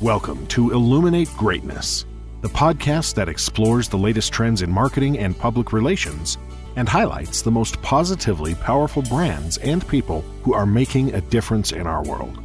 Welcome to Illuminate Greatness, the podcast that explores the latest trends in marketing and public relations and highlights the most positively powerful brands and people who are making a difference in our world.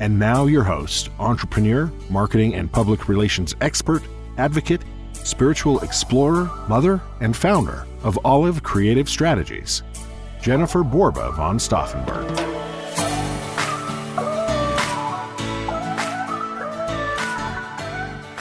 And now, your host, entrepreneur, marketing and public relations expert, advocate, spiritual explorer, mother, and founder of Olive Creative Strategies, Jennifer Borba von Stauffenberg.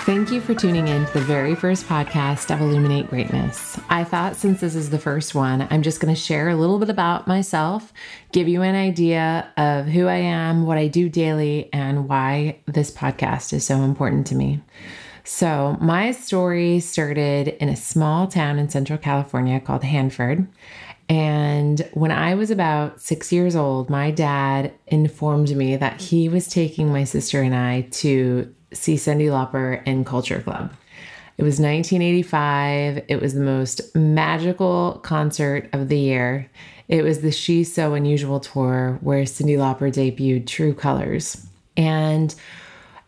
Thank you for tuning in to the very first podcast of Illuminate Greatness. I thought since this is the first one, I'm just going to share a little bit about myself, give you an idea of who I am, what I do daily, and why this podcast is so important to me. So, my story started in a small town in Central California called Hanford. And when I was about six years old, my dad informed me that he was taking my sister and I to see Cyndi Lauper in Culture Club. It was 1985. It was the most magical concert of the year. It was the She's So Unusual tour where Cyndi Lauper debuted True Colors. And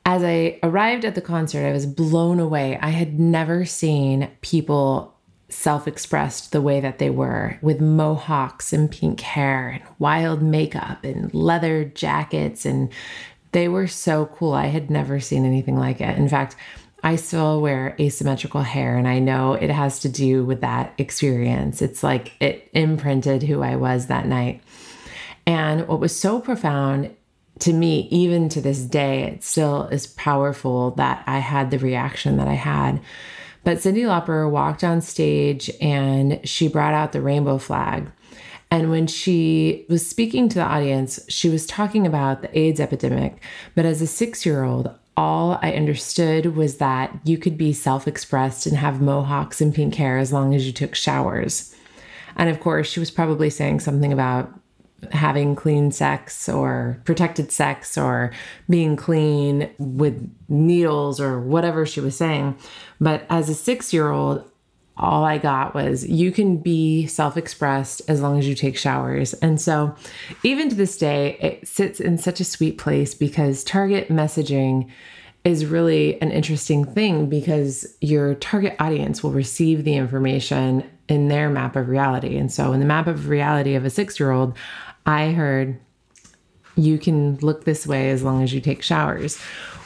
as I arrived at the concert, I was blown away. I had never seen people self expressed the way that they were with mohawks and pink hair and wild makeup and leather jackets and they were so cool. I had never seen anything like it. In fact, I still wear asymmetrical hair, and I know it has to do with that experience. It's like it imprinted who I was that night. And what was so profound to me, even to this day, it still is powerful that I had the reaction that I had. But Cyndi Lauper walked on stage and she brought out the rainbow flag. And when she was speaking to the audience, she was talking about the AIDS epidemic. But as a six year old, all I understood was that you could be self expressed and have mohawks and pink hair as long as you took showers. And of course, she was probably saying something about having clean sex or protected sex or being clean with needles or whatever she was saying. But as a six year old, all I got was you can be self expressed as long as you take showers. And so, even to this day, it sits in such a sweet place because target messaging is really an interesting thing because your target audience will receive the information in their map of reality. And so, in the map of reality of a six year old, I heard you can look this way as long as you take showers.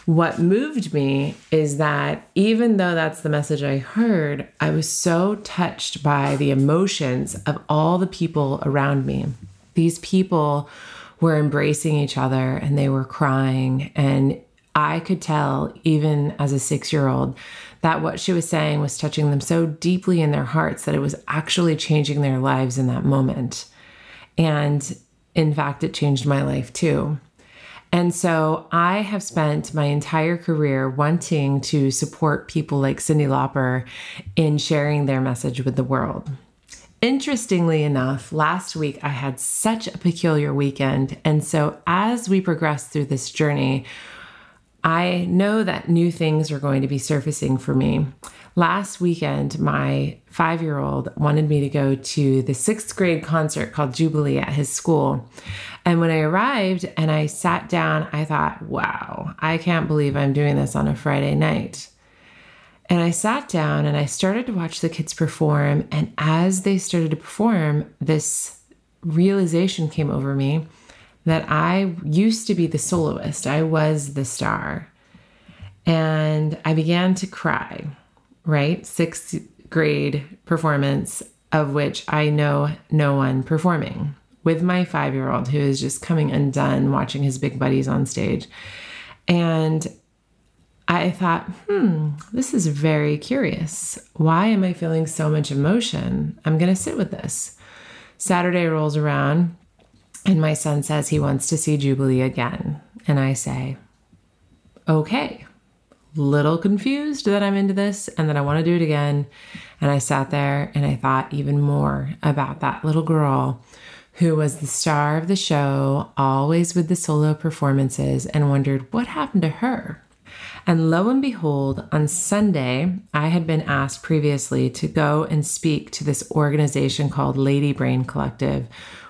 What moved me is that even though that's the message I heard, I was so touched by the emotions of all the people around me. These people were embracing each other and they were crying. And I could tell, even as a six year old, that what she was saying was touching them so deeply in their hearts that it was actually changing their lives in that moment. And in fact, it changed my life too. And so I have spent my entire career wanting to support people like Cyndi Lauper in sharing their message with the world. Interestingly enough, last week I had such a peculiar weekend. And so as we progress through this journey, I know that new things are going to be surfacing for me. Last weekend, my five year old wanted me to go to the sixth grade concert called Jubilee at his school. And when I arrived and I sat down, I thought, wow, I can't believe I'm doing this on a Friday night. And I sat down and I started to watch the kids perform. And as they started to perform, this realization came over me that I used to be the soloist, I was the star. And I began to cry right? Sixth grade performance of which I know no one performing with my five year old who is just coming undone watching his big buddies on stage. And I thought, hmm, this is very curious. Why am I feeling so much emotion? I'm going to sit with this. Saturday rolls around, and my son says he wants to see Jubilee again. And I say, okay, little confused that I'm into this and that I want to do it again. And I sat there and I thought even more about that little girl who was the star of the show, always with the solo performances, and wondered what happened to her. And lo and behold, on Sunday, I had been asked previously to go and speak to this organization called Lady Brain Collective,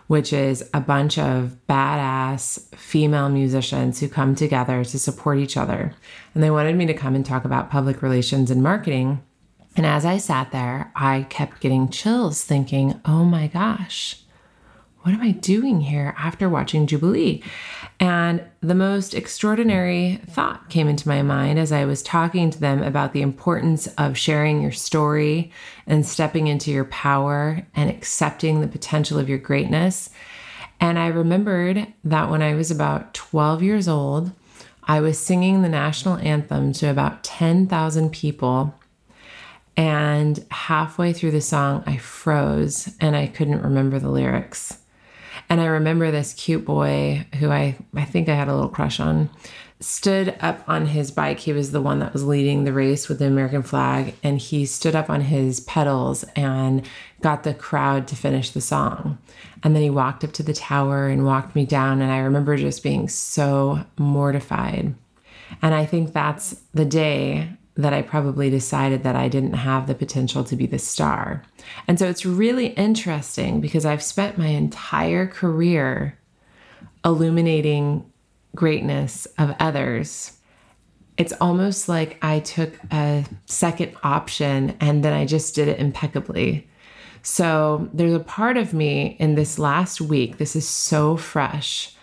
which is a bunch of badass female musicians who come together to support each other. And they wanted me to come and talk about public relations and marketing. And as I sat there, I kept getting chills thinking, oh my gosh, what am I doing here after watching Jubilee? And the most extraordinary thought came into my mind as I was talking to them about the importance of sharing your story and stepping into your power and accepting the potential of your greatness. And I remembered that when I was about 12 years old, I was singing the national anthem to about 10,000 people. And halfway through the song, I froze and I couldn't remember the lyrics. And I remember this cute boy who I, I think I had a little crush on stood up on his bike. He was the one that was leading the race with the American flag. And he stood up on his pedals and got the crowd to finish the song. And then he walked up to the tower and walked me down. And I remember just being so mortified. And I think that's the day that I probably decided that I didn't have the potential to be the star. And so it's really interesting because I've spent my entire career illuminating greatness of others. It's almost like I took a second option and then I just did it impeccably. So there's a part of me in this last week, this is so fresh,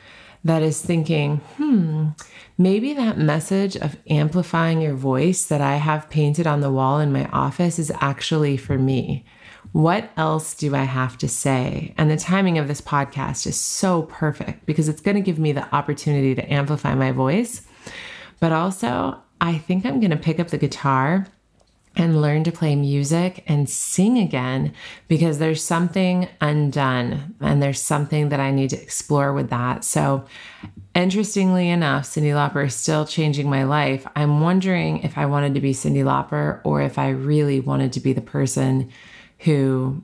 that is thinking, hmm, maybe that message of amplifying your voice that I have painted on the wall in my office is actually for me. What else do I have to say? And the timing of this podcast is so perfect because it's going to give me the opportunity to amplify my voice. But also, I think I'm going to pick up the guitar and learn to play music and sing again because there's something undone and there's something that I need to explore with that. So, Interestingly enough, Cyndi Lauper is still changing my life. I'm wondering if I wanted to be Cyndi Lauper or if I really wanted to be the person who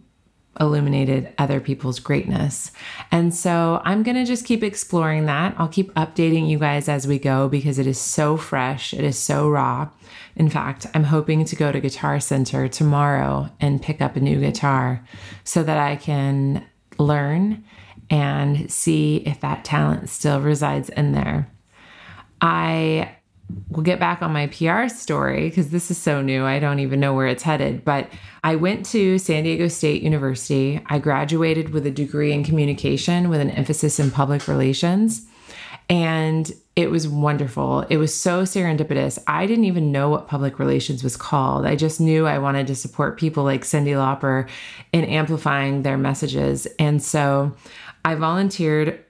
illuminated other people's greatness. And so I'm going to just keep exploring that. I'll keep updating you guys as we go because it is so fresh, it is so raw. In fact, I'm hoping to go to Guitar Center tomorrow and pick up a new guitar so that I can learn and see if that talent still resides in there. I will get back on my PR story because this is so new. I don't even know where it's headed. But I went to San Diego State University. I graduated with a degree in communication with an emphasis in public relations. And it was wonderful. It was so serendipitous. I didn't even know what public relations was called. I just knew I wanted to support people like Cyndi Lauper in amplifying their messages. And so I volunteered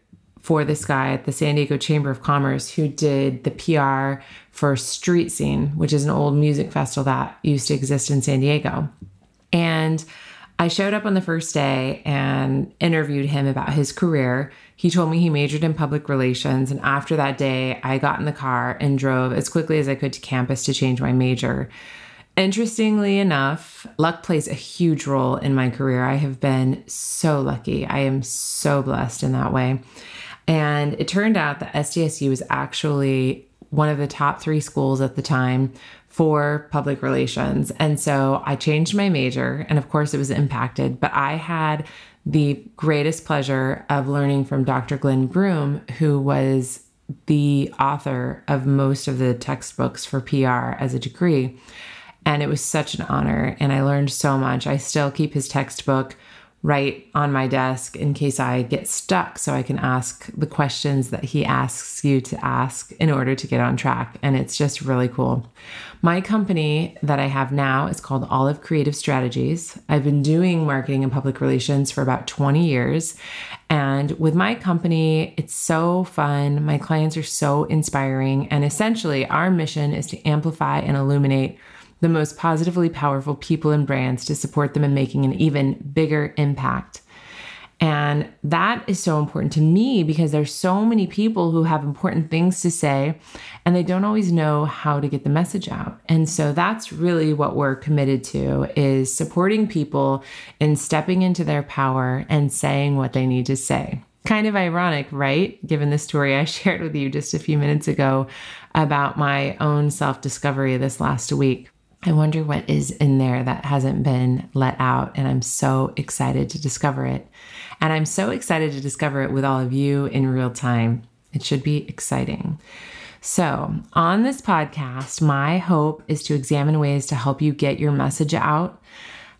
for this guy at the San Diego Chamber of Commerce who did the PR for Street Scene, which is an old music festival that used to exist in San Diego. And I showed up on the first day and interviewed him about his career. He told me he majored in public relations. And after that day, I got in the car and drove as quickly as I could to campus to change my major. Interestingly enough, luck plays a huge role in my career. I have been so lucky. I am so blessed in that way. And it turned out that SDSU was actually one of the top three schools at the time for public relations. And so I changed my major, and of course, it was impacted, but I had the greatest pleasure of learning from Dr. Glenn Broom, who was the author of most of the textbooks for PR as a degree. And it was such an honor. And I learned so much. I still keep his textbook right on my desk in case I get stuck so I can ask the questions that he asks you to ask in order to get on track. And it's just really cool. My company that I have now is called Olive Creative Strategies. I've been doing marketing and public relations for about 20 years. And with my company, it's so fun. My clients are so inspiring. And essentially, our mission is to amplify and illuminate the most positively powerful people and brands to support them in making an even bigger impact. And that is so important to me because there's so many people who have important things to say and they don't always know how to get the message out. And so that's really what we're committed to is supporting people in stepping into their power and saying what they need to say. Kind of ironic, right? Given the story I shared with you just a few minutes ago about my own self-discovery this last week. I wonder what is in there that hasn't been let out, and I'm so excited to discover it. And I'm so excited to discover it with all of you in real time. It should be exciting. So, on this podcast, my hope is to examine ways to help you get your message out,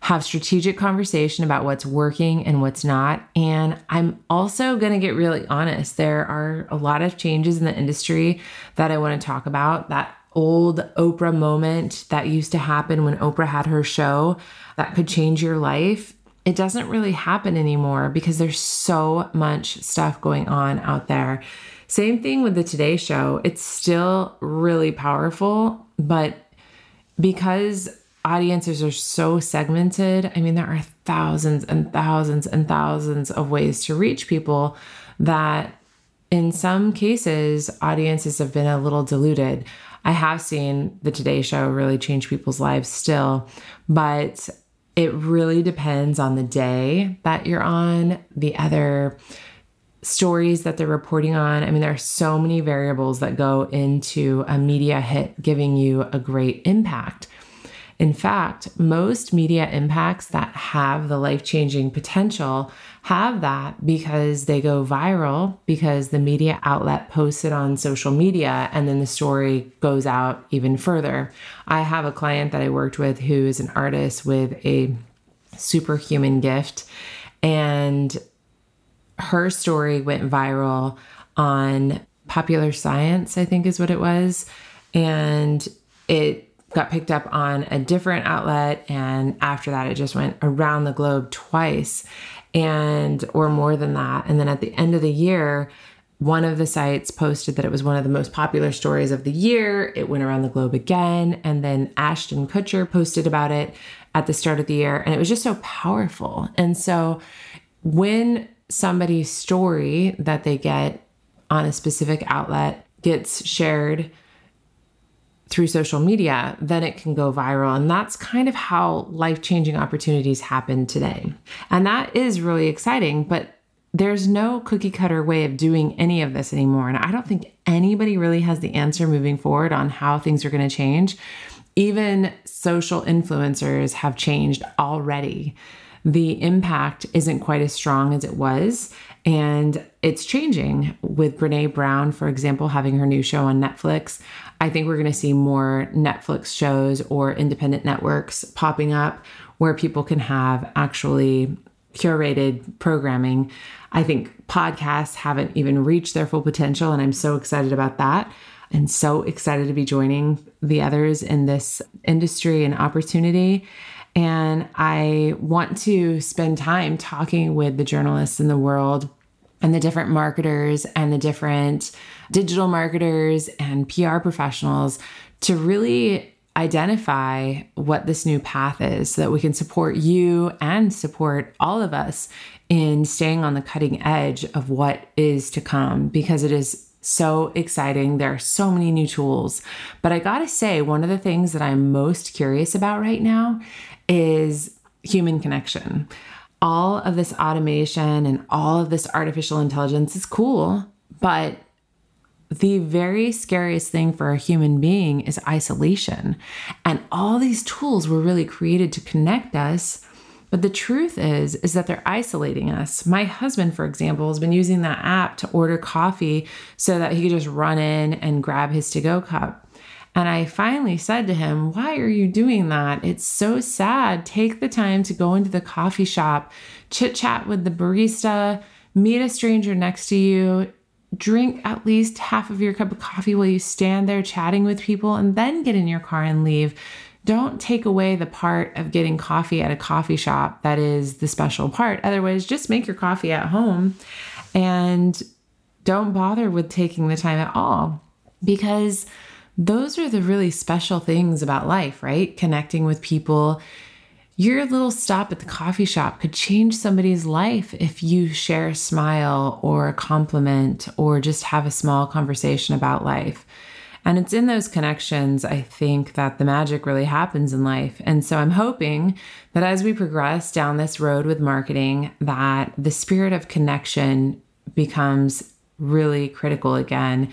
have strategic conversation about what's working and what's not. And I'm also going to get really honest. There are a lot of changes in the industry that I want to talk about. That old Oprah moment that used to happen when Oprah had her show that could change your life. It doesn't really happen anymore because there's so much stuff going on out there. Same thing with the Today Show. It's still really powerful, but because audiences are so segmented, I mean, there are thousands and thousands and thousands of ways to reach people that in some cases, audiences have been a little diluted. I have seen the Today Show really change people's lives still, but it really depends on the day that you're on, the other stories that they're reporting on. I mean, there are so many variables that go into a media hit giving you a great impact. In fact, most media impacts that have the life changing potential have that because they go viral, because the media outlet posts it on social media, and then the story goes out even further. I have a client that I worked with who is an artist with a superhuman gift, and her story went viral on Popular Science, I think is what it was. And it got picked up on a different outlet. And after that, it just went around the globe twice and or more than that. And then at the end of the year, one of the sites posted that it was one of the most popular stories of the year. It went around the globe again. And then Ashton Kutcher posted about it at the start of the year. And it was just so powerful. And so when somebody's story that they get on a specific outlet gets shared through social media, then it can go viral. And that's kind of how life changing opportunities happen today. And that is really exciting, but there's no cookie cutter way of doing any of this anymore. And I don't think anybody really has the answer moving forward on how things are going to change. Even social influencers have changed already the impact isn't quite as strong as it was. And it's changing with Brene Brown, for example, having her new show on Netflix. I think we're going to see more Netflix shows or independent networks popping up where people can have actually curated programming. I think podcasts haven't even reached their full potential, and I'm so excited about that. And so excited to be joining the others in this industry and opportunity. And I want to spend time talking with the journalists in the world and the different marketers and the different digital marketers and PR professionals to really identify what this new path is so that we can support you and support all of us in staying on the cutting edge of what is to come because it is so exciting. There are so many new tools. But I gotta say, one of the things that I'm most curious about right now is human connection. All of this automation and all of this artificial intelligence is cool, but the very scariest thing for a human being is isolation. And all these tools were really created to connect us. But the truth is is that they're isolating us. My husband, for example, has been using that app to order coffee so that he could just run in and grab his to-go cup. And I finally said to him, Why are you doing that? It's so sad. Take the time to go into the coffee shop, chit chat with the barista, meet a stranger next to you, drink at least half of your cup of coffee while you stand there chatting with people, and then get in your car and leave. Don't take away the part of getting coffee at a coffee shop that is the special part. Otherwise, just make your coffee at home and don't bother with taking the time at all because those are the really special things about life, right? Connecting with people. Your little stop at the coffee shop could change somebody's life if you share a smile or a compliment or just have a small conversation about life. And it's in those connections, I think, that the magic really happens in life. And so I'm hoping that as we progress down this road with marketing, that the spirit of connection becomes really critical again.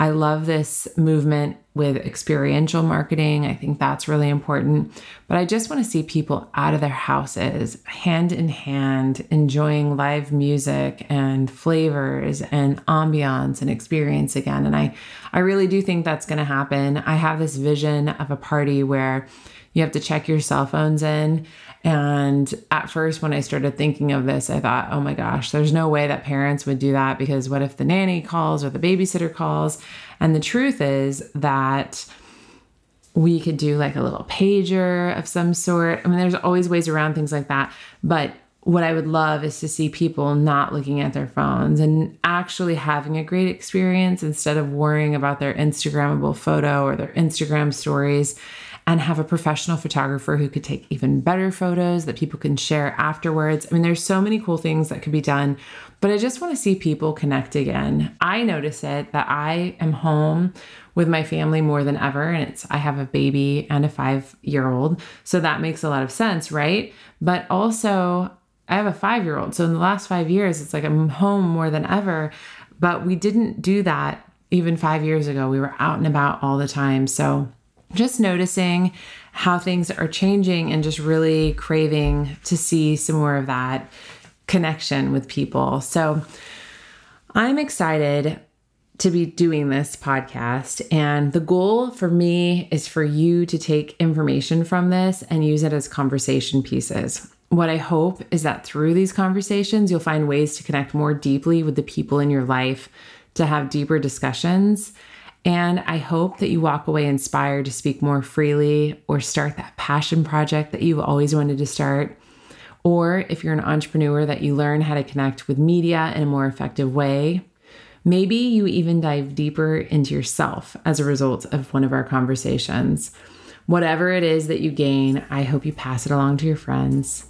I love this movement with experiential marketing. I think that's really important. But I just want to see people out of their houses, hand in hand, enjoying live music and flavors and ambiance and experience again. And I, I really do think that's going to happen. I have this vision of a party where you have to check your cell phones in. And at first, when I started thinking of this, I thought, oh my gosh, there's no way that parents would do that because what if the nanny calls or the babysitter calls? And the truth is that we could do like a little pager of some sort. I mean, there's always ways around things like that. But what I would love is to see people not looking at their phones and actually having a great experience instead of worrying about their Instagrammable photo or their Instagram stories and have a professional photographer who could take even better photos that people can share afterwards. I mean, there's so many cool things that could be done, but I just want to see people connect again. I notice it that I am home with my family more than ever and it's I have a baby and a 5-year-old, so that makes a lot of sense, right? But also I have a 5-year-old. So in the last 5 years it's like I'm home more than ever, but we didn't do that even 5 years ago. We were out and about all the time. So just noticing how things are changing and just really craving to see some more of that connection with people. So I'm excited to be doing this podcast. And the goal for me is for you to take information from this and use it as conversation pieces. What I hope is that through these conversations, you'll find ways to connect more deeply with the people in your life, to have deeper discussions and I hope that you walk away inspired to speak more freely or start that passion project that you've always wanted to start. Or if you're an entrepreneur, that you learn how to connect with media in a more effective way. Maybe you even dive deeper into yourself as a result of one of our conversations. Whatever it is that you gain, I hope you pass it along to your friends.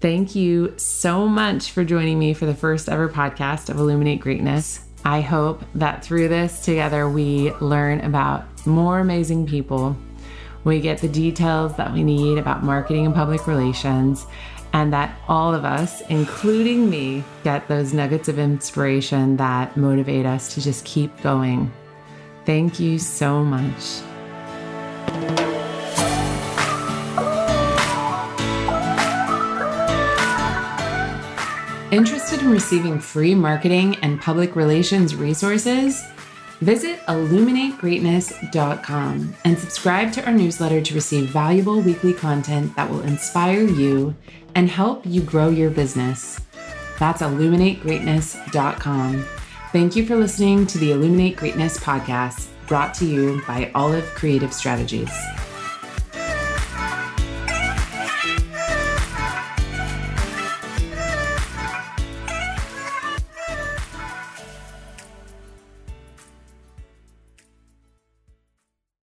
Thank you so much for joining me for the first ever podcast of Illuminate Greatness. I hope that through this together we learn about more amazing people. We get the details that we need about marketing and public relations, and that all of us, including me, get those nuggets of inspiration that motivate us to just keep going. Thank you so much. Interested in receiving free marketing and public relations resources? Visit illuminategreatness.com and subscribe to our newsletter to receive valuable weekly content that will inspire you and help you grow your business. That's illuminategreatness.com. Thank you for listening to the Illuminate Greatness podcast brought to you by Olive Creative Strategies.